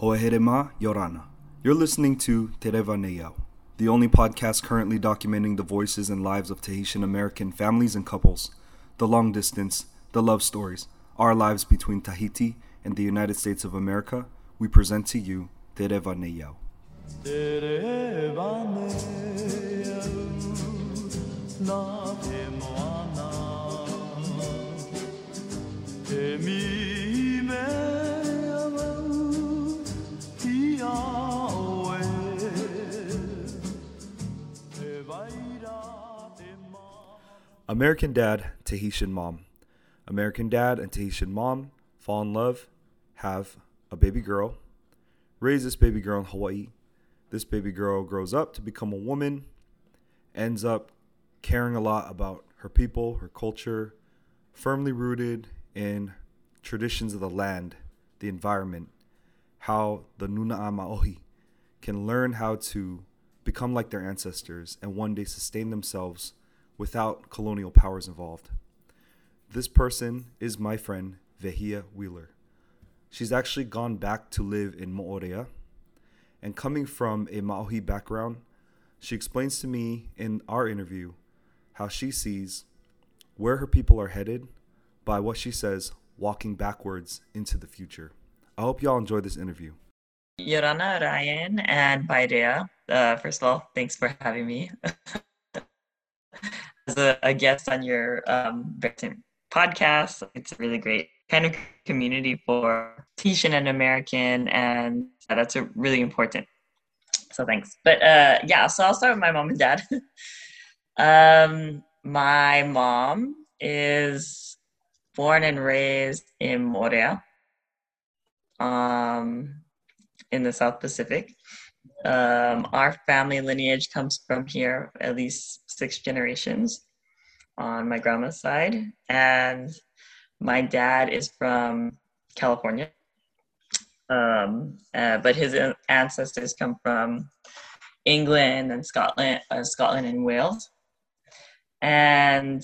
Ho'eherema Yorana. You're listening to Tereva Neyao, the only podcast currently documenting the voices and lives of Tahitian American families and couples, the long distance, the love stories, our lives between Tahiti and the United States of America. We present to you Tereva Neyao. American Dad, Tahitian Mom. American Dad and Tahitian Mom fall in love, have a baby girl, raise this baby girl in Hawaii. This baby girl grows up to become a woman, ends up caring a lot about her people, her culture, firmly rooted in traditions of the land, the environment, how the Nuna'a Ma'ohi can learn how to become like their ancestors and one day sustain themselves without colonial powers involved. This person is my friend Vehia Wheeler. She's actually gone back to live in Moorea, and coming from a Maohi background, she explains to me in our interview how she sees where her people are headed by what she says walking backwards into the future. I hope y'all enjoy this interview. Yorana, Ryan, and Vairea. Uh, first of all, thanks for having me a, a, guest on your um, podcast. It's a really great kind of community for Tahitian and American, and that's a really important. So thanks. But uh, yeah, so I'll start with my mom and dad. um, my mom is born and raised in Moorea, um, in the South Pacific. Um, our family lineage comes from here, at least six generations on my grandma's side. And my dad is from California. Um, uh, but his ancestors come from England and Scotland, uh, Scotland and Wales. And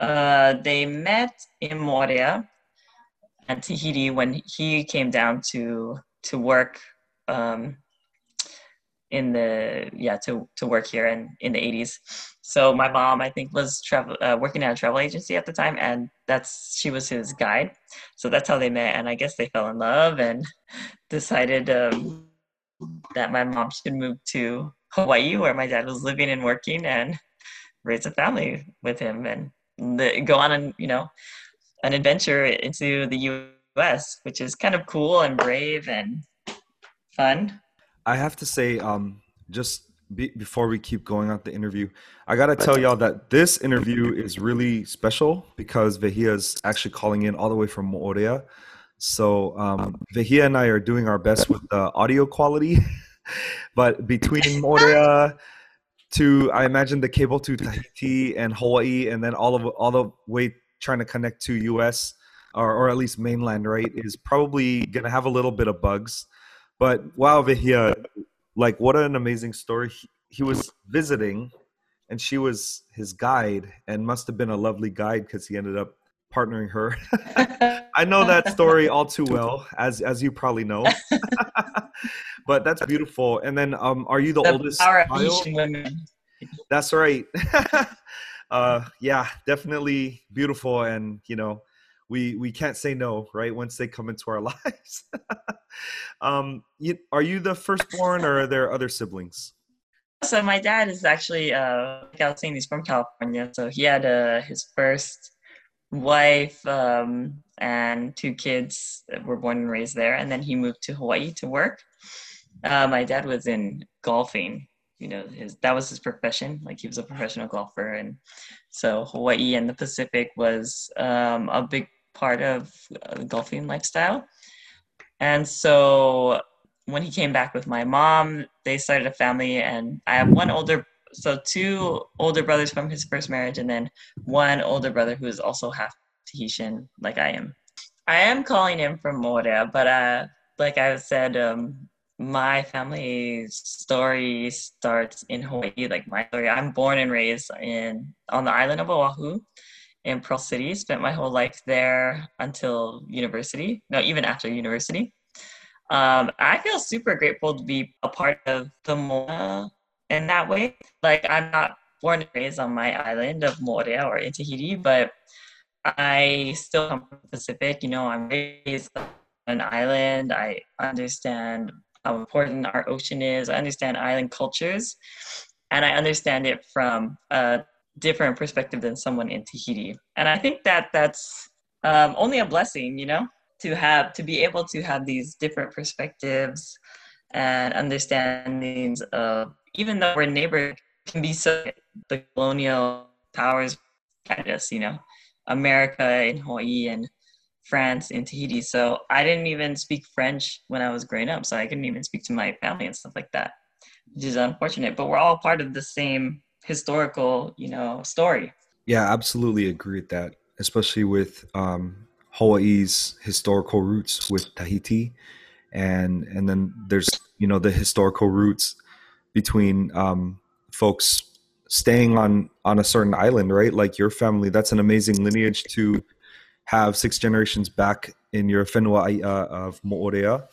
uh, they met in Moorea and Tahiti when he came down to to work um, in the yeah to to work here in in the 80s so my mom i think was travel uh, working at a travel agency at the time and that's she was his guide. So that's how they met and i guess they fell in love and decided um, that my mom should move to hawaii where my dad was living and working and raise a family with him and the, go on and you know an adventure into the us which is kind of cool and brave and fun I have to say, um, just be, before we keep going on the interview, I gotta tell y'all that this interview is really special because Vehia is actually calling in all the way from Moorea. So um, Vehia and I are doing our best with the audio quality, but between Moorea to I imagine the cable to Tahiti and Hawaii, and then all of all the way trying to connect to US or, or at least mainland, right, is probably gonna have a little bit of bugs. But wow, Vehia, like what an amazing story. He, he was visiting and she was his guide and must have been a lovely guide because he ended up partnering her. I know that story all too well, as as you probably know. but that's beautiful. And then, um, are you the, the oldest power child? women. That's right. uh, yeah, definitely beautiful, and you know, we we can't say no, right? Once they come into our lives. um, you, are you the firstborn, or are there other siblings? So my dad is actually, uh, like I was saying, he's from California. So he had uh, his first wife um, and two kids that were born and raised there, and then he moved to Hawaii to work. Uh, my dad was in golfing. You know, his that was his profession. Like he was a professional golfer, and so Hawaii and the Pacific was um, a big part of uh, the golfing lifestyle. And so when he came back with my mom, they started a family, and I have one older, so two older brothers from his first marriage, and then one older brother who is also half Tahitian, like I am. I am calling him from Moorea, but uh, like I said, um, my family story starts in Hawaii. Like my story, I'm born and raised in on the island of Oahu, in Pearl City. Spent my whole life there until university. No, even after university. Um, I feel super grateful to be a part of the Moana in that way. Like I'm not born and raised on my island of Moorea or in Tahiti, but I still come from the Pacific. You know, I'm raised on an island. I understand how important our ocean is. I understand island cultures, and I understand it from a different perspective than someone in Tahiti. And I think that that's um, only a blessing, you know, to have to be able to have these different perspectives and understandings of even though we're neighbors can be so the colonial powers kind of you know america and hawaii and france in tahiti so i didn't even speak french when i was growing up so i couldn't even speak to my family and stuff like that which is unfortunate but we're all part of the same historical you know story. Yeah absolutely agree with that especially with um Hawaii's historical roots with Tahiti, and and then there's you know the historical roots between um, folks staying on on a certain island, right? Like your family, that's an amazing lineage to have six generations back in your fenua uh, of Moorea,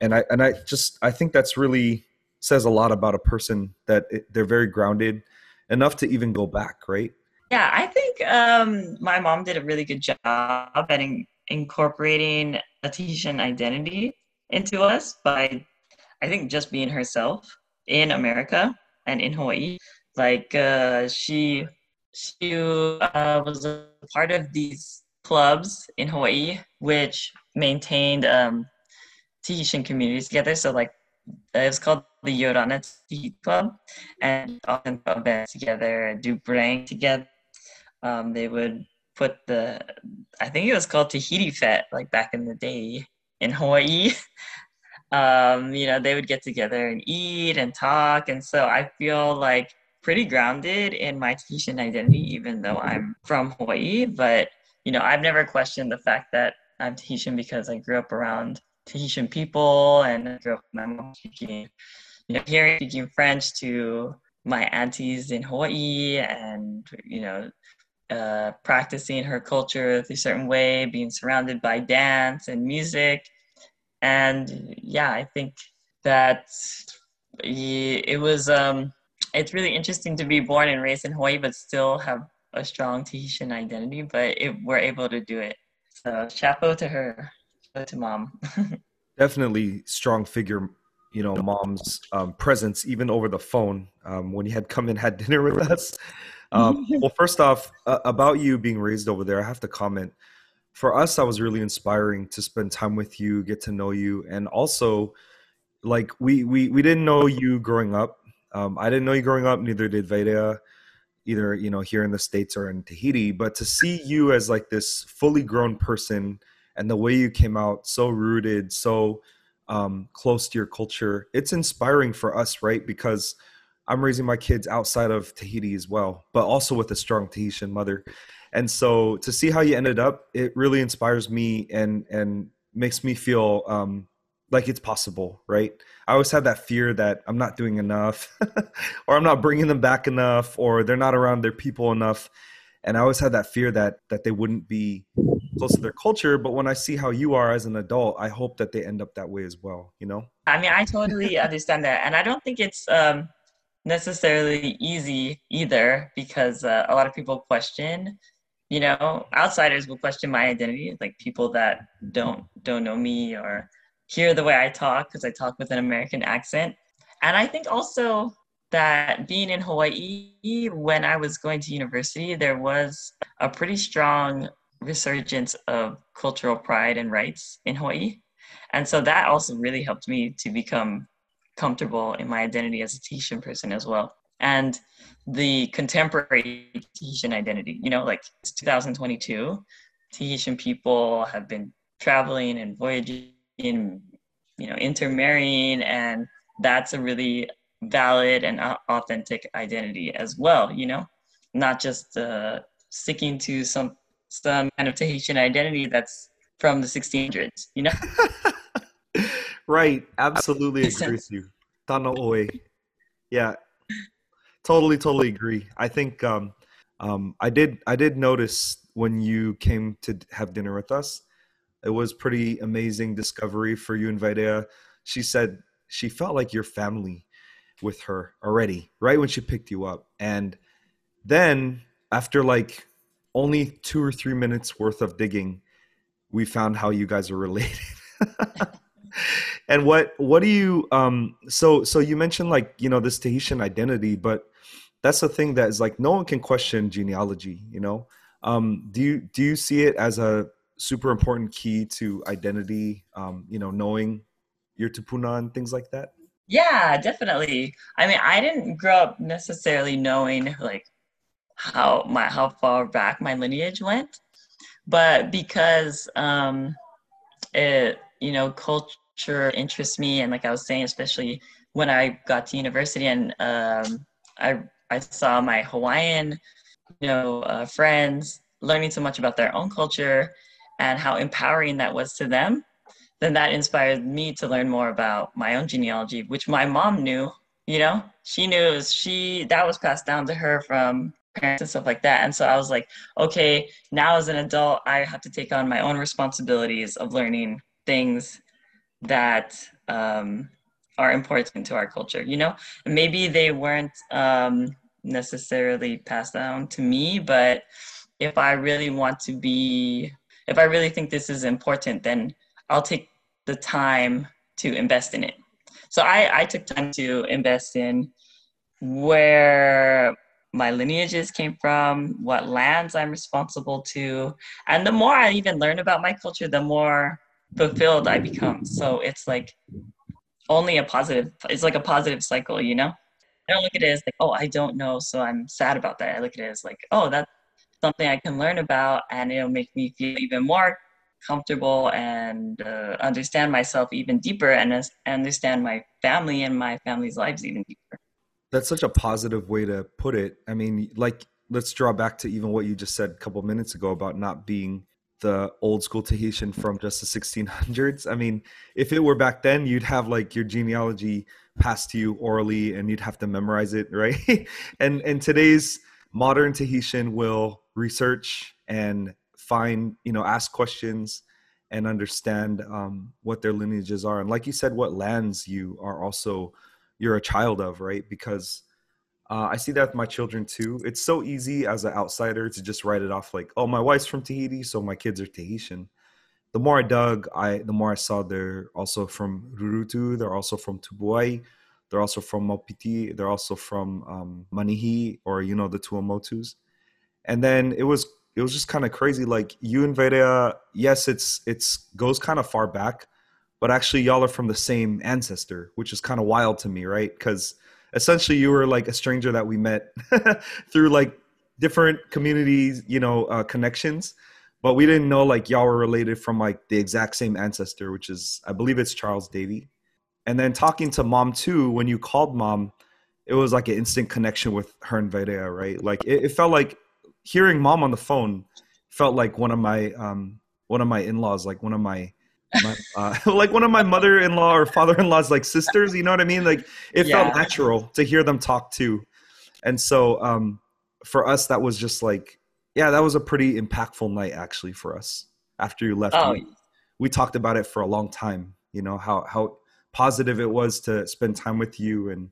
and I and I just I think that's really says a lot about a person that it, they're very grounded enough to even go back, right? Yeah, I think um, my mom did a really good job at in- incorporating a Tahitian identity into us by, I think, just being herself in America and in Hawaii. Like uh, she, she uh, was a part of these clubs in Hawaii, which maintained um, Tahitian communities together. So like it was called the Yorana Tea Club, and often events together and do brang together um, they would put the I think it was called Tahiti Fête like back in the day in Hawaii. um, you know, they would get together and eat and talk, and so I feel like pretty grounded in my Tahitian identity, even though I'm from Hawaii. But you know, I've never questioned the fact that I'm Tahitian because I grew up around Tahitian people and I grew up my mom speaking, you know, hearing speaking French to my aunties in Hawaii and you know uh, practicing her culture a certain way, being surrounded by dance and music. And yeah, I think that it was, um, it's really interesting to be born and raised in Hawaii, but still have a strong Tahitian identity, but it, we're able to do it. So chapeau to her, chapeau to mom. Definitely strong figure, you know, mom's um, presence, even over the phone um, when you had come and had dinner with us. Um, well, first off, uh, about you being raised over there, I have to comment. For us, that was really inspiring to spend time with you, get to know you, and also, like we we we didn't know you growing up. Um, I didn't know you growing up. Neither did Vairea, either you know here in the states or in Tahiti. But to see you as like this fully grown person, and the way you came out, so rooted, so um, close to your culture, it's inspiring for us, right? Because I'm raising my kids outside of Tahiti as well, but also with a strong Tahitian mother. And so to see how you ended up, it really inspires me and and makes me feel um, like it's possible, right? I always had that fear that I'm not doing enough, or I'm not bringing them back enough, or they're not around their people enough. And I always had that fear that that they wouldn't be close to their culture. But when I see how you are as an adult, I hope that they end up that way as well. You know? I mean, I totally understand that, and I don't think it's um, necessarily easy either because uh, a lot of people question you know outsiders will question my identity like people that don't don't know me or hear the way i talk because i talk with an american accent and i think also that being in hawaii when i was going to university there was a pretty strong resurgence of cultural pride and rights in hawaii. And so that also really helped me to become comfortable in my identity as a Tahitian person as well. And the contemporary Tahitian identity, you know, like it's 2022, Tahitian people have been traveling and voyaging, you know, intermarrying, and that's a really valid and authentic identity as well, you know, not just uh, sticking to some some kind of Tahitian identity that's from the 1600s, you know. right. Absolutely agree with you. Tano Oe. Yeah. Totally, totally agree. I think um, um, I did I did notice when you came to have dinner with us, It was pretty amazing discovery for you and Vidya. She said she felt like your family with her already, right when she picked you up. And then after like only two or three minutes worth of digging, we found how you guys are related. and what what do you um so so you mentioned like you know this Tahitian identity, but that's the thing that is like no one can question genealogy, you know. Um do you do you see it as a super important key to identity, um, you know, knowing your tupuna and things like that? Yeah, definitely. I mean, I didn't grow up necessarily knowing like how my how far back my lineage went, but because um, it you know culture interests me, and like I was saying, especially when I got to university and um, I I saw my Hawaiian you know uh, friends learning so much about their own culture and how empowering that was to them then that inspired me to learn more about my own genealogy, which my mom knew. You know, she knew she that was passed down to her from parents and stuff like that. And so I was like, okay, now as an adult, I have to take on my own responsibilities of learning things that um, are important to our culture. You know, and maybe they weren't um, necessarily passed down to me, but if I really want to be, if I really think this is important, then I'll take the time to invest in it. So I, I took time to invest in where my lineages came from, what lands I'm responsible to. And the more I even learn about my culture, the more fulfilled I become. So it's like only a positive, it's like a positive cycle, you know? I don't look at it as like, oh, I don't know, so I'm sad about that. I look at it as like, oh, that's something I can learn about and it'll make me feel even more comfortable and uh, understand myself even deeper and understand my family and my family's lives even deeper. That's such a positive way to put it. I mean, like, let's draw back to even what you just said a couple minutes ago about not being the old school Tahitian from just the 1600s. I mean, if it were back then, you'd have like your genealogy passed to you orally and you'd have to memorize it, right? and and today's modern Tahitian will research and find you know ask questions and understand um, what their lineages are and like you said what lands you are also you're a child of right? Because uh, i see that with my children too. It's so easy as an outsider to just write it off like oh my wife's from tahiti so my kids are tahitian. The more i dug i the more i saw they're also from rurutu they're also from tubuai they're also from maupiti they're also from um, manihi or you know the tuamotus. And then it was it was just kind of crazy. Like you and Vairea, yes, it's it's goes kind of far back, but actually y'all are from the same ancestor, which is kind of wild to me, right? Because essentially you were like a stranger that we met through like different communities, you know, uh, connections, but we didn't know like y'all were related from like the exact same ancestor, which is I believe it's Charles Davy. And then talking to mom too, when you called mom, it was like an instant connection with her and Vairea, right? Like it, it felt like hearing mom on the phone felt like one of my um one of my in-laws like one of my, my uh, like one of my mother-in-law or father-in-law's like sisters you know what i mean like it yeah. felt natural to hear them talk too and so um for us that was just like yeah that was a pretty impactful night actually for us after you left oh. we, we talked about it for a long time you know how how positive it was to spend time with you and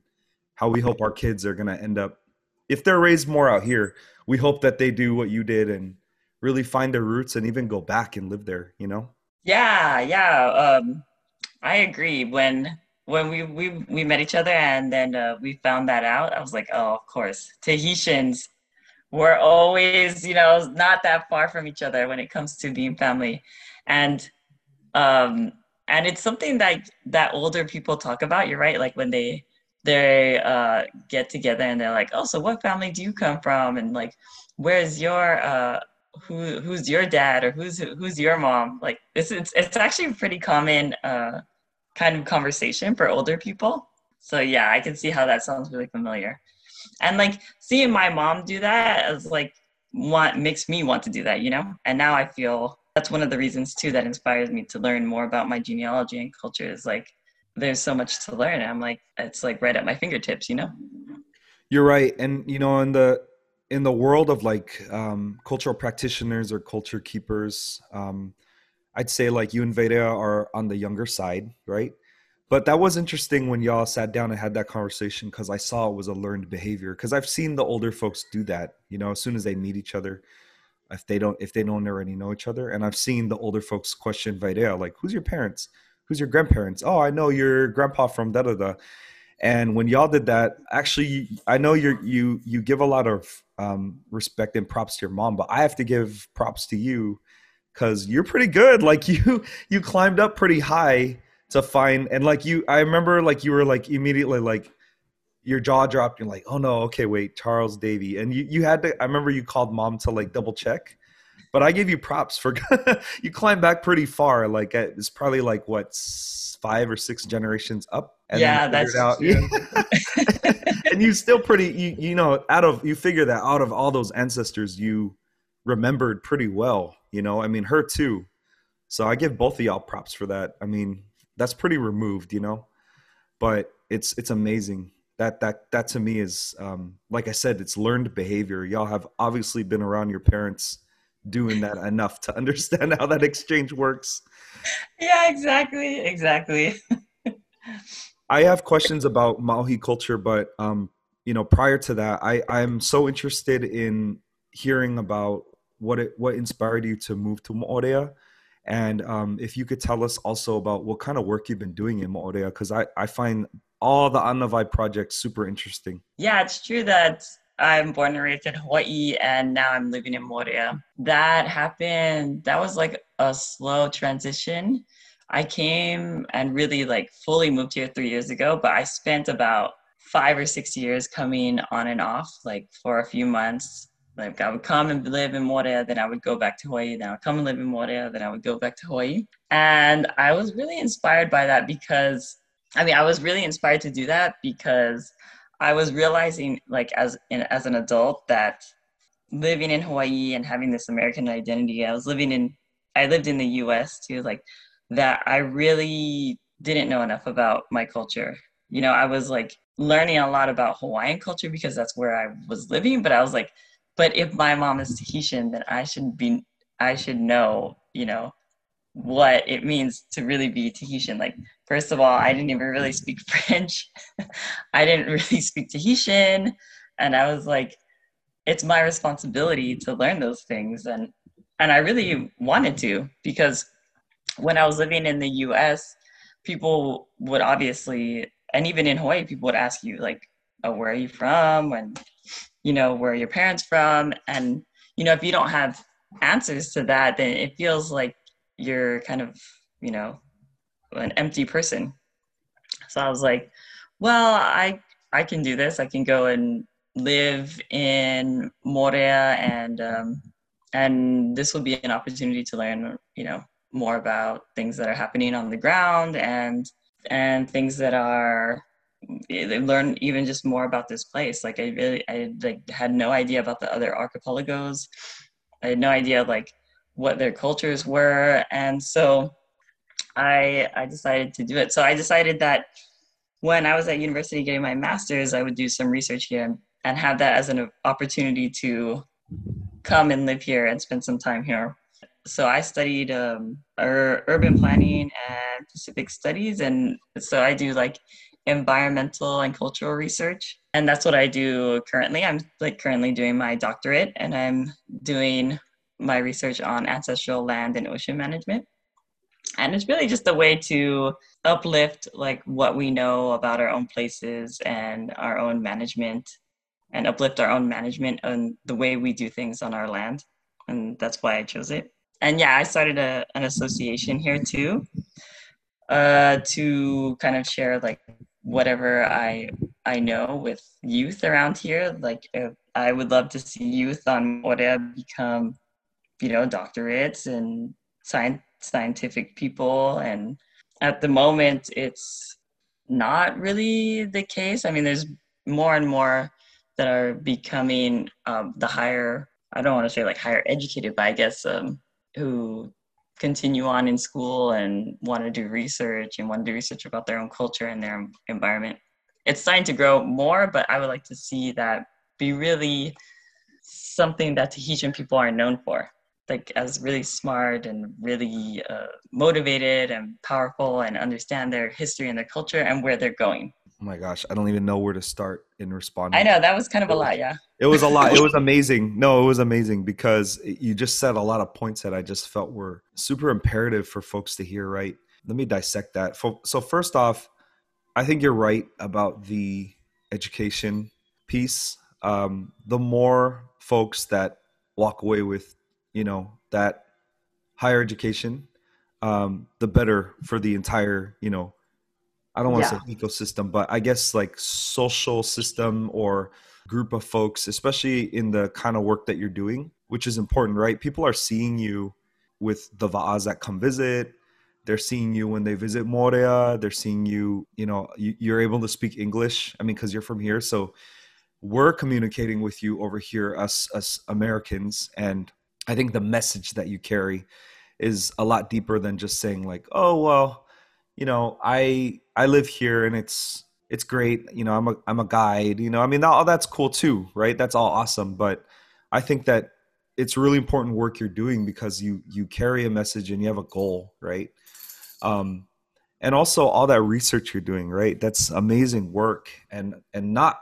how we hope our kids are going to end up if they're raised more out here we hope that they do what you did and really find their roots and even go back and live there you know yeah yeah um i agree. When when we we, we met each other and then uh, we found that out i was like oh of course. Tahitians we're always you know not that far from each other when it comes to being family. And um and it's something that that older people talk about you're right like when they they uh, get together and they're like, "Oh, so what family do you come from?" And like, "Where's your uh, who who's your dad or who's who's your mom?" Like, this it's it's actually a pretty common uh, kind of conversation for older people. So yeah, I can see how that sounds really familiar. And like seeing my mom do that is like want makes me want to do that, you know. And now I feel that's one of the reasons too that inspires me to learn more about my genealogy and culture is like there's so much to learn. I'm like, it's like right at my fingertips, you know? You're right. And, you know, on the, in the world of like um, cultural practitioners or culture keepers, um, I'd say like you and Veda are on the younger side, right? But that was interesting when y'all sat down and had that conversation because I saw it was a learned behavior. Because I've seen the older folks do that. You know, as soon as they meet each other, if they don't if they don't already know each other, and I've seen the older folks question Vairea like, "Who's your parents? Who's your grandparents? Oh, I know your grandpa from da da da." And when y'all did that, actually, I know you you you give a lot of um, respect and props to your mom, but I have to give props to you because you're pretty good. Like you you climbed up pretty high to find and like you i remember like you were like immediately like your jaw dropped. You're like oh no okay wait charles davy. And you, you had to i remember you called mom to like double check but i give you props for you climbed back pretty far like it's probably like what five or six generations up and yeah that's out and you still pretty you, you know out of you figure that out of all those ancestors you remembered pretty well you know i mean her too so i give both of y'all props for that i mean that's pretty removed, you know. But it's it's amazing. That that that to me is um, like I said, it's learned behavior. Y'all have obviously been around your parents doing that enough to understand how that exchange works. Yeah, exactly, exactly. I have questions about Maohi culture, but um, you know, prior to that, I I'm so interested in hearing about what it what inspired you to move to Moorea and um, if you could tell us also about what kind of work you've been doing in Moorea, because I, I find all the Anavai projects super interesting. Yeah, it's true that I'm born and raised in Hawaii and now I'm living in Moorea. That happened, that was like a slow transition. I came and really like fully moved here three years ago, but I spent about five or six years coming on and off, like for a few months like I would come and live in Moorea, then I would go back to Hawaii, then I would come and live in Moorea, then I would go back to Hawaii. And I was really inspired by that because I mean I was really inspired to do that because I was realizing like as in, as an adult that living in Hawaii and having this American identity, I was living in I lived in the US too, like that I really didn't know enough about my culture. You know, I was like learning a lot about Hawaiian culture because that's where I was living, but I was like but if my mom is Tahitian, then I should be I should know, you know, what it means to really be Tahitian. Like, first of all, I didn't even really speak French. I didn't really speak Tahitian. And I was like, it's my responsibility to learn those things. And and I really wanted to because when I was living in the US, people would obviously and even in Hawaii, people would ask you like, oh, where are you from? And you know where are your parents from? And you know if you don't have answers to that then it feels like you're kind of you know an empty person. So i was like well i i can do this. I can go and live in moorea and um, and this will be an opportunity to learn you know more about things that are happening on the ground and and things that are they learn even just more about this place. Like I really, I like had no idea about the other archipelagos. I had no idea like what their cultures were, and so I I decided to do it. So I decided that when I was at university getting my master's, I would do some research here and have that as an opportunity to come and live here and spend some time here. So I studied um, urban planning and Pacific studies, and so I do like environmental and cultural research. And that's what I do currently. I'm like currently doing my doctorate and I'm doing my research on ancestral land and ocean management. And it's really just a way to uplift like what we know about our own places and our own management and uplift our own management and the way we do things on our land. And that's why I chose it. And yeah, I started a, an association here too uh, to kind of share like whatever I I know with youth around here. Like I would love to see youth on Moorea become, you know, doctorates and science scientific people. And at the moment, it's not really the case. I mean, there's more and more that are becoming um, the higher. I don't want to say like higher educated, but I guess um, who continue on in school and want to do research and want to do research about their own culture and their environment. It's starting to grow more, but I would like to see that be really something that Tahitian people are known for. like as really smart and really uh, motivated and powerful and understand their history and their culture and where they're going. Oh my gosh, I don't even know where to start in responding. I know that was kind of a lot, yeah. It was a lot. It was amazing. No, it was amazing because you just said a lot of points that I just felt were super imperative for folks to hear, right? Let me dissect that. So, first off, I think you're right about the education piece. Um, the more folks that walk away with, you know, that higher education, um, the better for the entire, you know, I don't want to yeah. say ecosystem, but I guess like social system or group of folks, especially in the kind of work that you're doing, which is important, right? People are seeing you with the Va'as that come visit. They're seeing you when they visit Moorea. They're seeing you, you know, you, are able to speak English. I mean, because you're from here. So we're communicating with you over here, us, us Americans. And I think the message that you carry is a lot deeper than just saying, like, oh, well, you know, I I live here and it's it's great. You know, I'm a I'm a guide. You know, I mean, all that's cool too, right? That's all awesome. But I think that it's really important work you're doing because you you carry a message and you have a goal, right? Um, and also all that research you're doing, right? That's amazing work and and not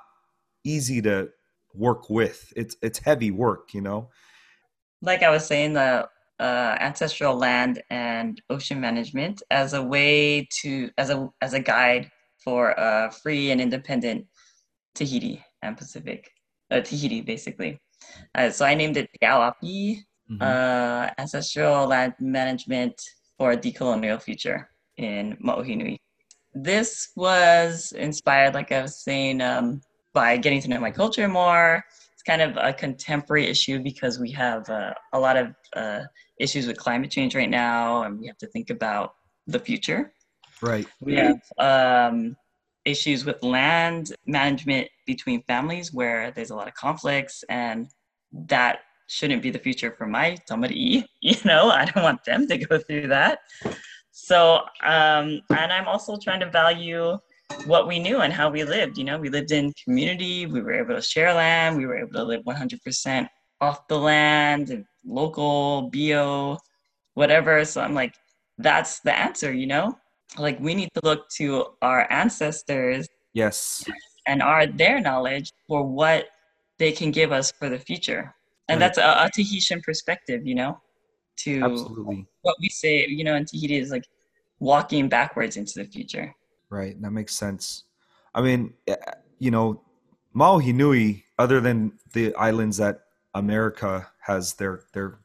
easy to work with. It's it's heavy work, you know. Like I was saying, the uh, ancestral land and ocean management as a way to as a as a guide for a free and independent Tahiti and Pacific, uh, Tahiti basically. Uh, so I named it Galapi, mm-hmm. uh, ancestral land management for a decolonial future in Ma'ohi Nui. This was inspired, like I was saying, um, by getting to know my culture more. Kind of a contemporary issue because we have uh, a lot of uh, issues with climate change right now, and we have to think about the future. Right. We have um, issues with land management between families where there's a lot of conflicts, and that shouldn't be the future for my somebody. You know, I don't want them to go through that. So, um, and I'm also trying to value what we knew and how we lived. You know, we lived in community, we were able to share land, we were able to live 100% off the land and local, bio, whatever. So I'm like, that's the answer, you know? Like we need to look to our ancestors. Yes. And our their knowledge for what they can give us for the future. And right. that's a, a, Tahitian perspective, you know, to Absolutely. what we say, you know, in Tahiti is like walking backwards into the future. Right. That makes sense. I mean, eh, you know, Ma'ohi Nui, other than the islands that America has their their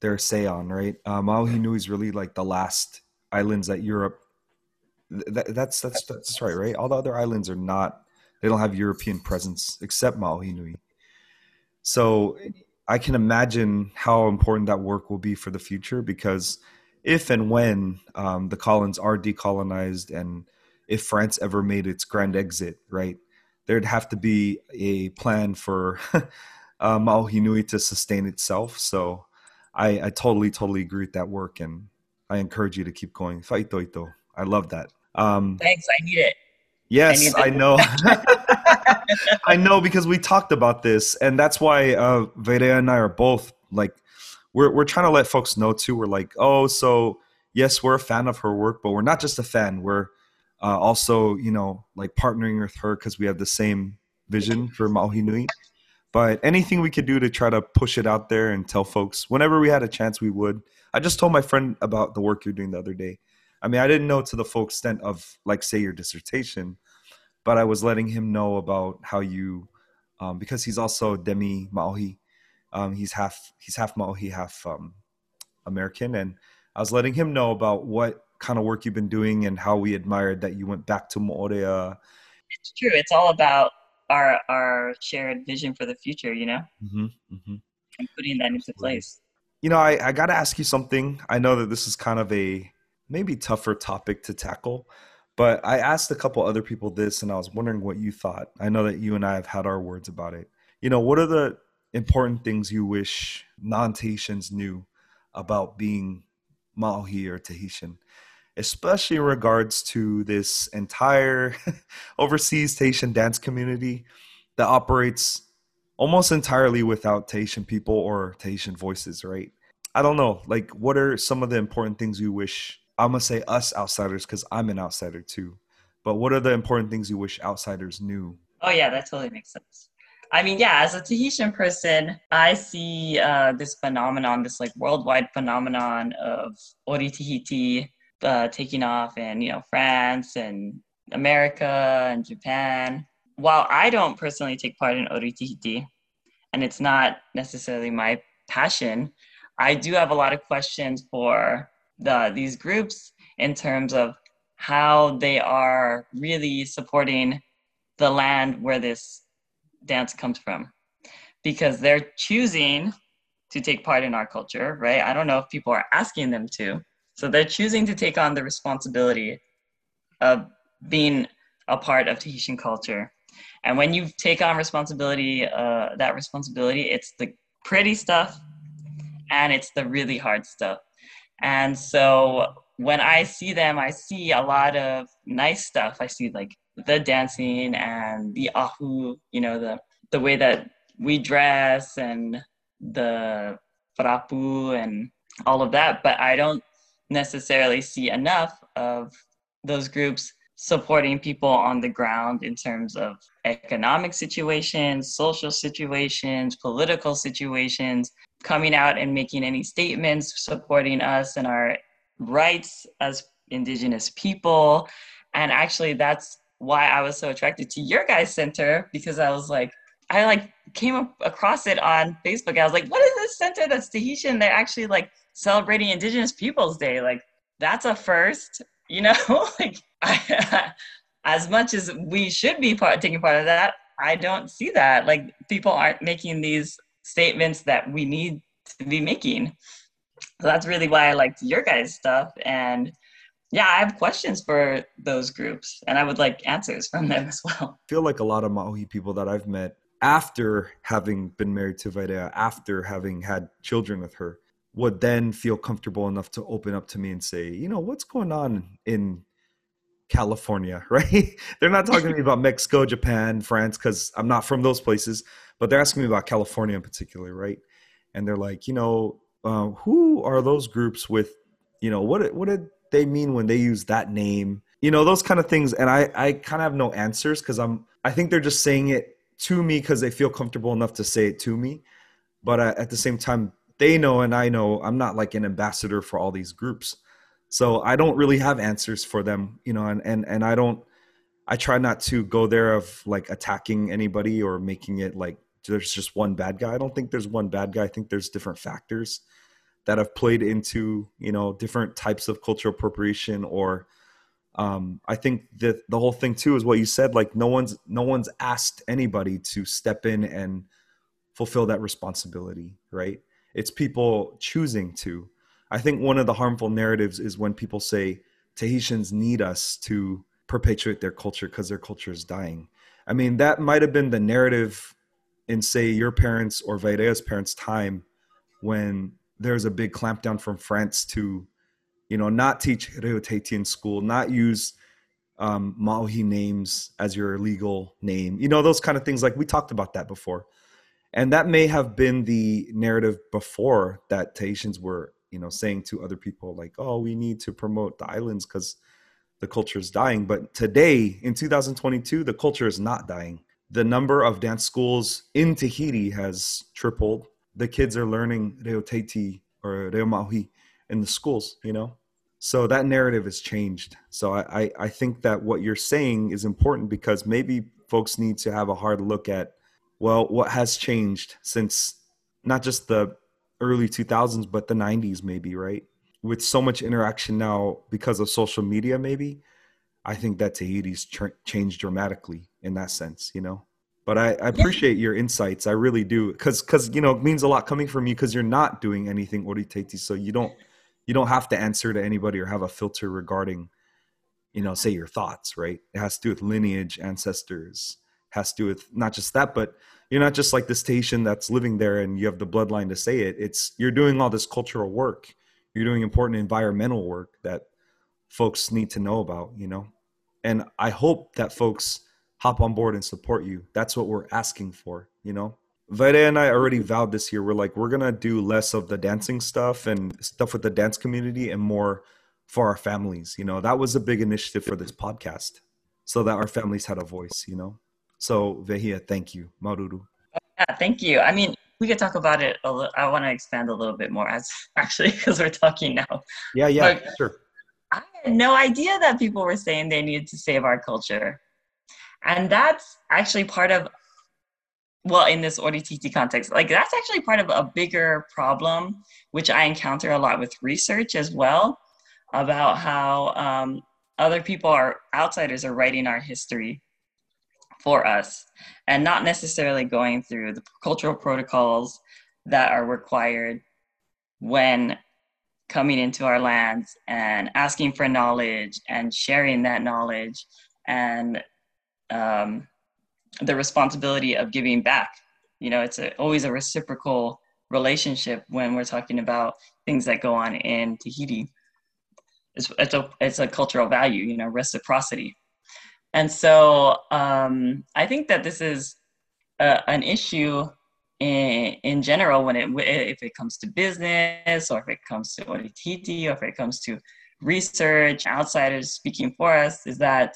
their say on, right? Maui Ma'ohi Nui is really like the last islands that Europe. That, that's that's that's right, right? All the other islands are not. They don't have European presence except Ma'ohi Nui. So I can imagine how important that work will be for the future because if and when um, the colonies are decolonized and if France ever made its grand exit, right, there'd have to be a plan for uh, Ma'ohi Nui to sustain itself. So I, I totally, totally agree with that work. And I encourage you to keep going. Fa'aitoito. I love that. Um, Thanks. I need it. Yes, I, I know. I know because we talked about this, and that's why uh, Vairea and I are both like, we're we're trying to let folks know too. We're like, oh, so yes, we're a fan of her work, but we're not just a fan. We're uh, also, you know, like partnering with her because we have the same vision for Ma'ohi Nui. But anything we could do to try to push it out there and tell folks whenever we had a chance, we would. I just told my friend about the work you're doing the other day. I mean, I didn't know to the full extent of, like, say, your dissertation, but I was letting him know about how you, um, because he's also demi Maohi. Um, he's half he's half Maohi, half um, American, and I was letting him know about what kind of work you've been doing and how we admired that you went back to Moorea. It's true. It's all about our our shared vision for the future you know? Mm-hmm, mm-hmm. and putting that into place. You know i, I got to ask you something. I know that this is kind of a maybe tougher topic to tackle but i asked a couple other people this and i was wondering what you thought. I know that you and i have had our words about it. You know what are the important things you wish non-tahitians knew about being maohi or tahitian especially in regards to this entire overseas Tahitian dance community that operates almost entirely without Tahitian people or Tahitian voices, right? I don't know. Like, what are some of the important things you wish? I'm gonna say us outsiders because I'm an outsider too. But what are the important things you wish outsiders knew? Oh yeah, that totally makes sense. I mean, yeah, as a Tahitian person, I see uh, this phenomenon, this like worldwide phenomenon of Ori Tahiti uh, taking off in, you know, France and America and Japan. While I don't personally take part in Ori Tahiti, and it's not necessarily my passion, I do have a lot of questions for the, these groups in terms of how they are really supporting the land where this dance comes from because they're choosing to take part in our culture, right? I don't know if people are asking them to. So they're choosing to take on the responsibility of being a part of Tahitian culture. And when you take on responsibility, uh, that responsibility, it's the pretty stuff and it's the really hard stuff. And so when I see them, I see a lot of nice stuff. I see like the dancing and the ahu, you know, the the way that we dress and the frapu and all of that. But I don't necessarily see enough of those groups supporting people on the ground in terms of economic situations, social situations, political situations, coming out and making any statements supporting us and our rights as Indigenous people. And actually, that's why I was so attracted to your guys' center because I was like, I like came across it on Facebook. I was like, what is this center that's Tahitian? They're actually like celebrating Indigenous Peoples Day. Like, that's a first, you know? like, I, as much as we should be part, taking part of that, I don't see that. Like, people aren't making these statements that we need to be making. So that's really why I liked your guys' stuff. And yeah, I have questions for those groups and I would like answers from them as well. I feel like a lot of Maohi people that I've met after having been married to Vairea, after having had children with her, would then feel comfortable enough to open up to me and say, you know, what's going on in California, right? they're not talking to me about Mexico, Japan, France, because I'm not from those places, but they're asking me about California in particular, right? And they're like, you know, uh, who are those groups with, you know, what what did they mean when they use that name? You know, those kind of things. And I I kind of have no answers because I'm I think they're just saying it to me because they feel comfortable enough to say it to me, but uh, at the same time, they know and I know I'm not like an ambassador for all these groups. So i don't really have answers for them you know and and, and i don't i try not to go there of like attacking anybody or making it like there's just one bad guy. I don't think there's one bad guy. I think there's different factors that have played into you know different types of cultural appropriation or um, i think that the whole thing too is what you said like no one's no one's asked anybody to step in and fulfill that responsibility right it's people choosing to I think one of the harmful narratives is when people say Tahitians need us to perpetuate their culture because their culture is dying. I mean, that might have been the narrative in, say, your parents or Vairea's parents' time when there's a big clampdown from France to, you know, not teach Reo in school, not use um, Maohi names as your legal name, you know, those kind of things. Like we talked about that before. And that may have been the narrative before that Tahitians were you know saying to other people like oh we need to promote the islands because the culture is dying but today in 2022 the culture is not dying the number of dance schools in tahiti has tripled the kids are learning reo Tahiti or reo maohi in the schools you know? So that narrative has changed. So I, I i think that what you're saying is important because maybe folks need to have a hard look at well what has changed since not just the early 2000s but the 90s maybe right? With so much interaction now because of social media maybe i think that tahiti's tr- changed dramatically in that sense you know but i, I appreciate your insights i really do because because you know it means a lot coming from you because you're not doing anything ori Tahiti so you don't you don't have to answer to anybody or have a filter regarding you know say your thoughts right? It has to do with lineage ancestors has to do with not just that but you're not just like the station that's living there and you have the bloodline to say it it's you're doing all this cultural work you're doing important environmental work that folks need to know about you know? And i hope that folks hop on board and support you that's what we're asking for you know Vairea and I already vowed this year. We're like, we're gonna do less of the dancing stuff and stuff with the dance community and more for our families. You know, that was a big initiative for this podcast, so that our families had a voice. You know, so Vehia, thank you, Maruru. Yeah, thank you. I mean, we could talk about it. A little, I want to expand a little bit more, as actually, because we're talking now. Yeah, yeah, but sure. I had no idea that people were saying they needed to save our culture, and that's actually part of well in this ODTT context like that's actually part of a bigger problem which i encounter a lot with research as well about how um, other people are outsiders are writing our history for us and not necessarily going through the cultural protocols that are required when coming into our lands and asking for knowledge and sharing that knowledge and um, the responsibility of giving back. You know, it's a, always a reciprocal relationship when we're talking about things that go on in Tahiti. It's, it's, a, it's a cultural value, you know, reciprocity. And so um, I think that this is a, an issue in, in general when it if it comes to business or if it comes to ODTT or if it comes to research, outsiders speaking for us, is that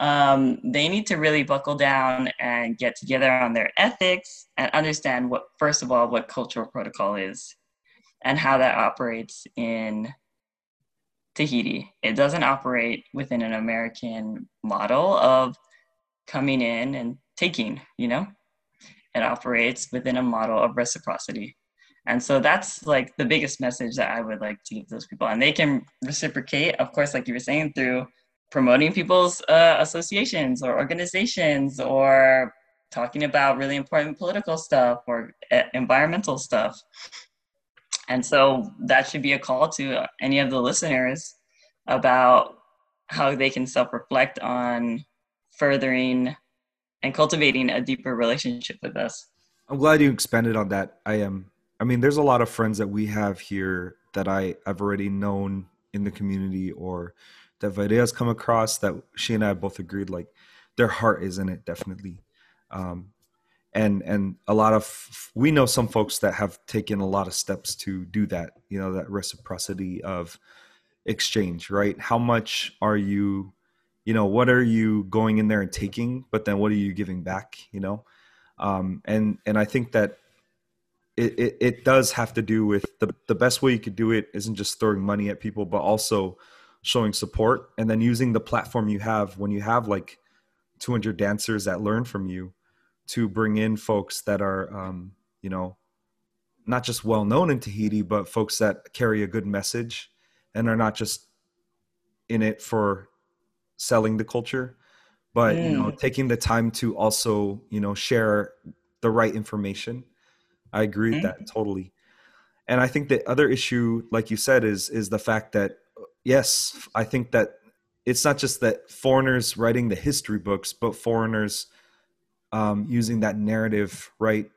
um, they need to really buckle down and get together on their ethics and understand what, first of all, what cultural protocol is and how that operates in Tahiti. It doesn't operate within an American model of coming in and taking, you know? It operates within a model of reciprocity. And so that's like the biggest message that I would like to give those people. And they can reciprocate, of course, like you were saying, through promoting people's uh, associations or organizations or talking about really important political stuff or uh, environmental stuff. And so that should be a call to any of the listeners about how they can self reflect on furthering and cultivating a deeper relationship with us. I'm glad you expanded on that. I am. I mean, there's a lot of friends that we have here that I, I've already known in the community or that Vairea's come across that she and I both agreed like their heart is in it definitely. Um, and and a lot of we know some folks that have taken a lot of steps to do that you know that reciprocity of exchange right how much are you you know what are you going in there and taking but then what are you giving back you know um and and i think that it, it, it does have to do with the the best way you could do it isn't just throwing money at people but also showing support and then using the platform you have when you have like 200 dancers that learn from you to bring in folks that are um, you know not just well known in tahiti but folks that carry a good message and are not just in it for selling the culture but mm. you know taking the time to also you know share the right information i agree with mm. that totally and i think the other issue like you said is is the fact that yes, I think that it's not just that foreigners writing the history books, but foreigners um, using that narrative, right?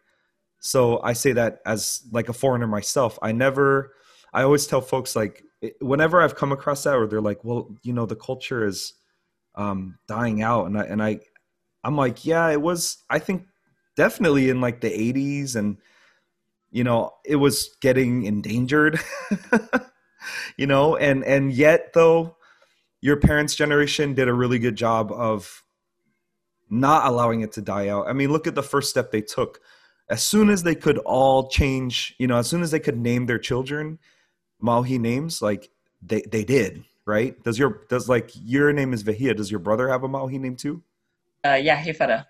So I say that as like a foreigner myself. I never, I always tell folks like, whenever I've come across that, or they're like, well, you know, the culture is um, dying out, and I and I, I'm like, yeah, it was. I think definitely in like the 80s, and you know, it was getting endangered. you know and and yet though your parents generation did a really good job of not allowing it to die out. I mean look at the first step they took. As soon as they could all change you know as soon as they could name their children maohi names like they they did right? Does your does like your name is vehia does your brother have a maohi name too? Uh yeah hefara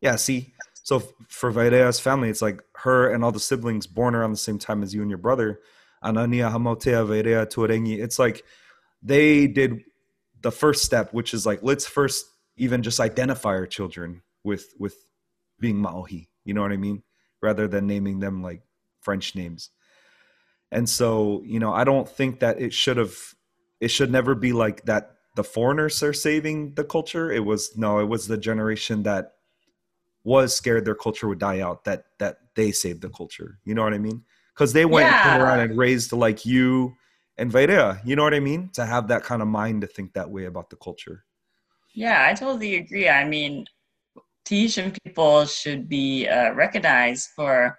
yeah see so for Vairea's family, it's like her and all the siblings born around the same time as you and your brother Anania Hamotea Verea Tuarengi. It's like they did the first step, which is like let's first even just identify our children with with being Maohi. You know what I mean? Rather than naming them like French names. And so, you know, I don't think that it should have it should never be like that the foreigners are saving the culture. It was no, it was the generation that was scared their culture would die out that that they saved the culture. You know what I mean? Because they went yeah. around and raised like you and Vairea. You know what I mean? To have that kind of mind to think that way about the culture. Yeah, I totally agree. I mean, Tahitian people should be uh, recognized for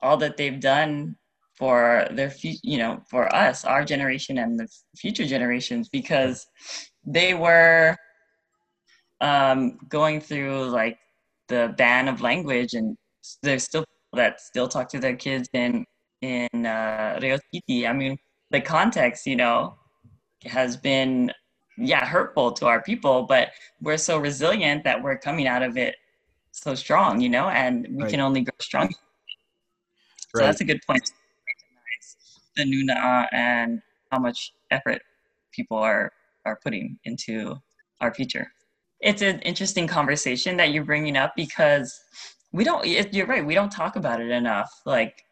all that they've done for their you know for us our generation and the future generations because they were um, going through like the ban of language and there's still that still talk to their kids in in uh, Reo Tahiti. I mean, the context, you know, has been yeah hurtful to our people, but we're so resilient that we're coming out of it so strong, you know, and we right. can only grow strong. So right. that's a good point the nuna'a and how much effort people are are putting into our future. It's an interesting conversation that you're bringing up because we don't. It, you're right. We don't talk about it enough, like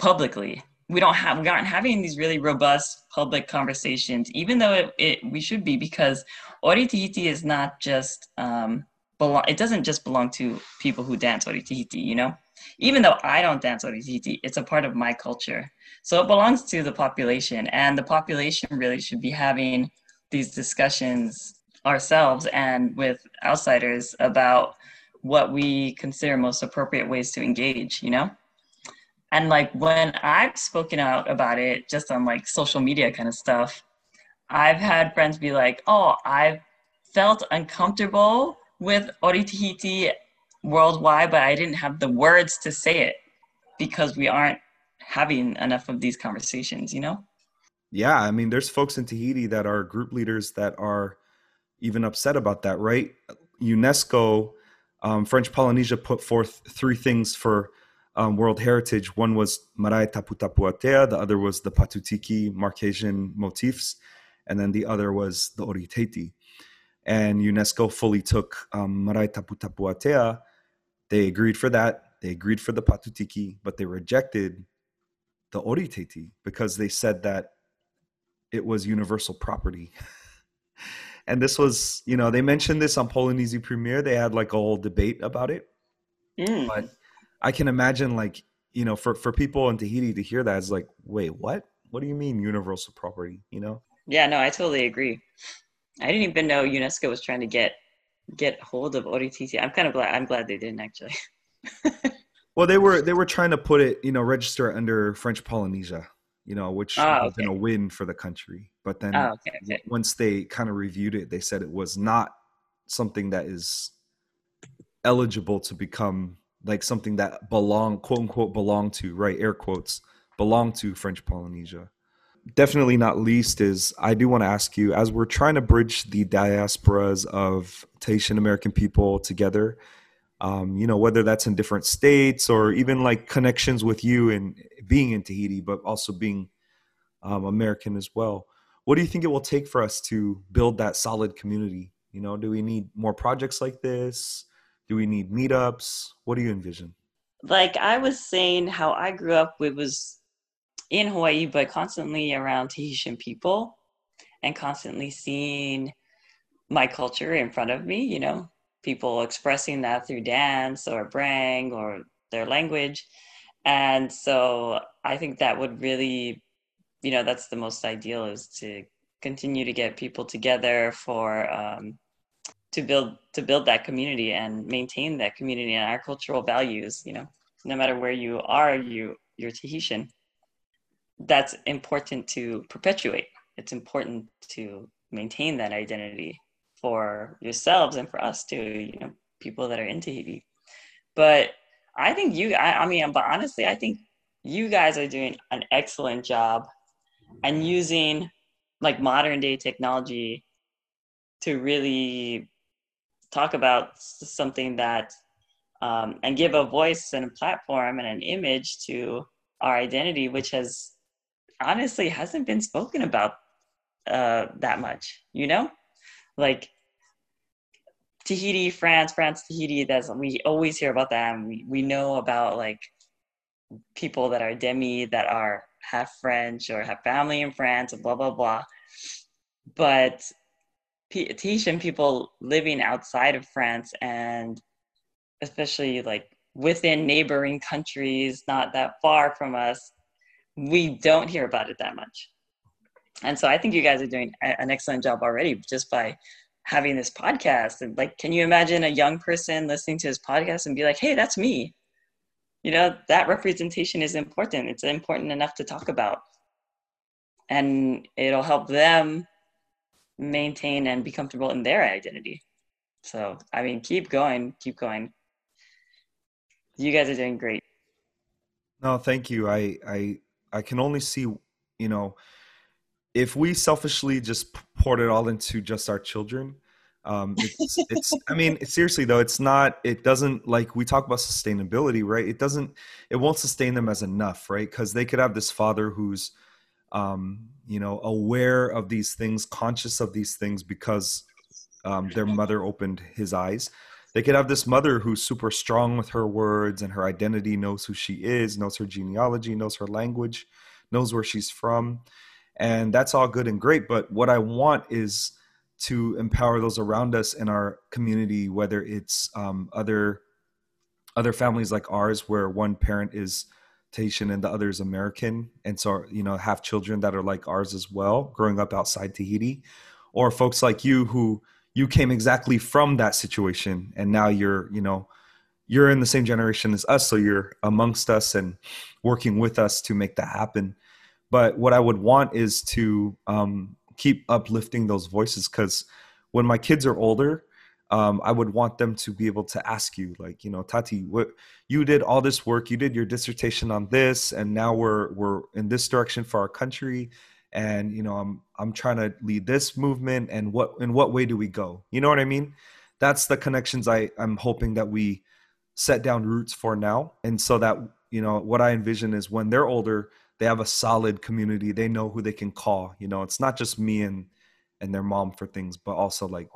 publicly. We don't have. We aren't having these really robust public conversations, even though it, it we should be because Ori is not just um, belong. It doesn't just belong to people who dance Ori You know, even though I don't dance Ori it's a part of my culture. So it belongs to the population, and the population really should be having these discussions ourselves and with outsiders about what we consider most appropriate ways to engage, you know? And like when I've spoken out about it just on like social media kind of stuff, I've had friends be like, oh, I've felt uncomfortable with ori Tahiti worldwide, but I didn't have the words to say it because we aren't having enough of these conversations, you know? Yeah, I mean, there's folks in Tahiti that are group leaders that are even upset about that, right? UNESCO um, French Polynesia put forth three things for um, World Heritage. One was Marae Tapu Tapu the other was the Patutiki Marquesian motifs, and then the other was the Ori Tahiti. And UNESCO fully took um, Marae Tapu Tapu They agreed for that. They agreed for the Patutiki, but they rejected the Ori Tahiti because they said that it was universal property. and this was you know they mentioned this on Polynesian Premiere. They had like a whole debate about it. Mm. But I can imagine like you know for for people in Tahiti to hear that is like wait what what do you mean universal property you know? Yeah, no, I totally agree. I didn't even know UNESCO was trying to get get hold of Ori Tahiti. I'm kind of glad. I'm glad they didn't actually. well, they were they were trying to put it, you know, register under French Polynesia you know, which oh, has been a win for the country. But then oh, okay, okay. once they kind of reviewed it, they said it was not something that is eligible to become like something that belong quote unquote belong to right air quotes belong to french polynesia definitely not least is i do want to ask you as we're trying to bridge the diasporas of tahitian american people together um, you know, whether that's in different states or even like connections with you and being in Tahiti, but also being um, American as well. What do you think it will take for us to build that solid community? You know, do we need more projects like this? Do we need meetups? What do you envision? Like I was saying, how I grew up, was in Hawaii, but constantly around Tahitian people and constantly seeing my culture in front of me, you know, people expressing that through dance or brang or their language. And so I think that would really, you know, that's the most ideal is to continue to get people together for um, to build to build that community and maintain that community and our cultural values. You know, no matter where you are, you you're Tahitian. That's important to perpetuate. It's important to maintain that identity for yourselves and for us too, you know, people that are in Tahiti. But I think you, I, I mean, but honestly, I think you guys are doing an excellent job and using like modern day technology to really talk about something that um, and give a voice and a platform and an image to our identity, which has honestly hasn't been spoken about uh, that much, you know? Like Tahiti, France, France, Tahiti. That's we always hear about that. We we know about like people that are demi that are half French or have family in France, and blah blah blah. But Tahitian people living outside of France and especially like within neighboring countries, not that far from us, we don't hear about it that much. And so I think you guys are doing an excellent job already just by having this podcast. And like can you imagine a young person listening to his podcast and be like hey that's me. You know that representation is important. It's important enough to talk about. And it'll help them maintain and be comfortable in their identity. So i mean keep going keep going. You guys are doing great. No thank you. I i i can only see you know if we selfishly just poured it all into just our children um it's it's i mean seriously though it's not it doesn't like we talk about sustainability right? It doesn't it won't sustain them as enough right? Because they could have this father who's um you know aware of these things conscious of these things because um, their mother opened his eyes. They could have this mother who's super strong with her words and her identity knows who she is knows her genealogy knows her language knows where she's from and that's all good and great but what i want is to empower those around us in our community whether it's um, other other families like ours where one parent is tahitian and the other is american and so you know have children that are like ours as well growing up outside tahiti or folks like you who you came exactly from that situation and now you're you know you're in the same generation as us so you're amongst us and working with us to make that happen but what I would want is to um, keep uplifting those voices because when my kids are older, um, I would want them to be able to ask you, like, you know, Tati, what you did all this work, you did your dissertation on this, and now we're we're in this direction for our country, and you know, I'm I'm trying to lead this movement, and what in what way do we go? You know what I mean? That's the connections I I'm hoping that we set down roots for now, and so that you know what I envision is when they're older, they have a solid community. They know who they can call. You know, it's not just me and and their mom for things, but also like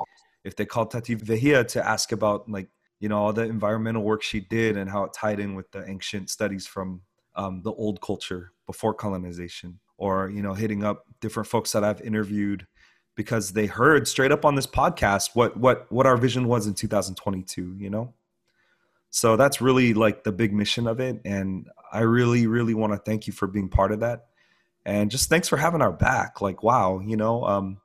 if they call Tati Vehia to ask about like you know all the environmental work she did and how it tied in with the ancient studies from um, the old culture before colonization, or you know hitting up different folks that I've interviewed because they heard straight up on this podcast what what what our vision was in 2022. You know, so that's really like the big mission of it and i really really want to thank you for being part of that. And just thanks for having our back like wow you know um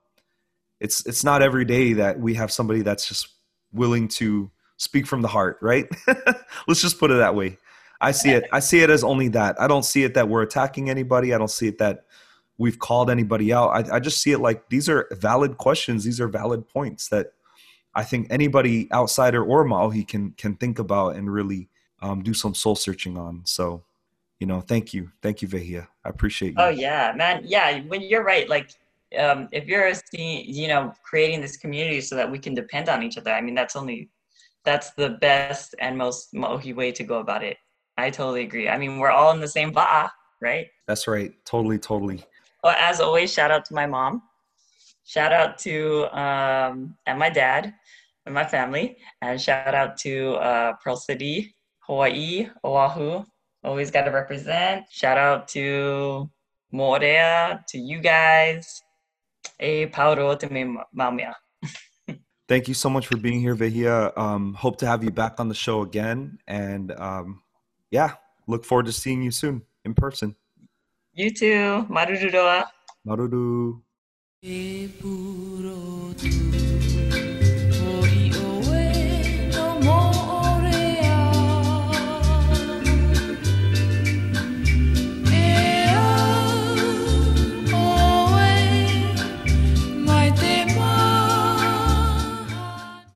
it's it's not every day that we have somebody that's just willing to speak from the heart right? Let's just put it that way. I see it i see it as only that. I don't see it that we're attacking anybody. I don't see it that we've called anybody out. I, I just see it like these are valid questions. These are valid points that I think anybody outsider or Maohi can can think about and really um, do some soul searching on. So, you know, thank you, thank you, Vehia. I appreciate you. Oh yeah, man. Yeah, when you're right, like um, if you're seeing, you know, creating this community so that we can depend on each other. I mean, that's only that's the best and most Maohi way to go about it. I totally agree. I mean, we're all in the same va'a, right? That's right. Totally, totally. Well, as always, shout out to my mom. Shout out to um, and my dad and my family. And shout out to uh, Pearl City, Hawaii, Oahu. Always got to represent. Shout out to Moorea, to you guys. E pauro te me maumia. Thank you so much for being here, Vehia. Um, hope to have you back on the show again. And um, yeah, look forward to seeing you soon in person. You too. Mauruuru roa. Mauruuru.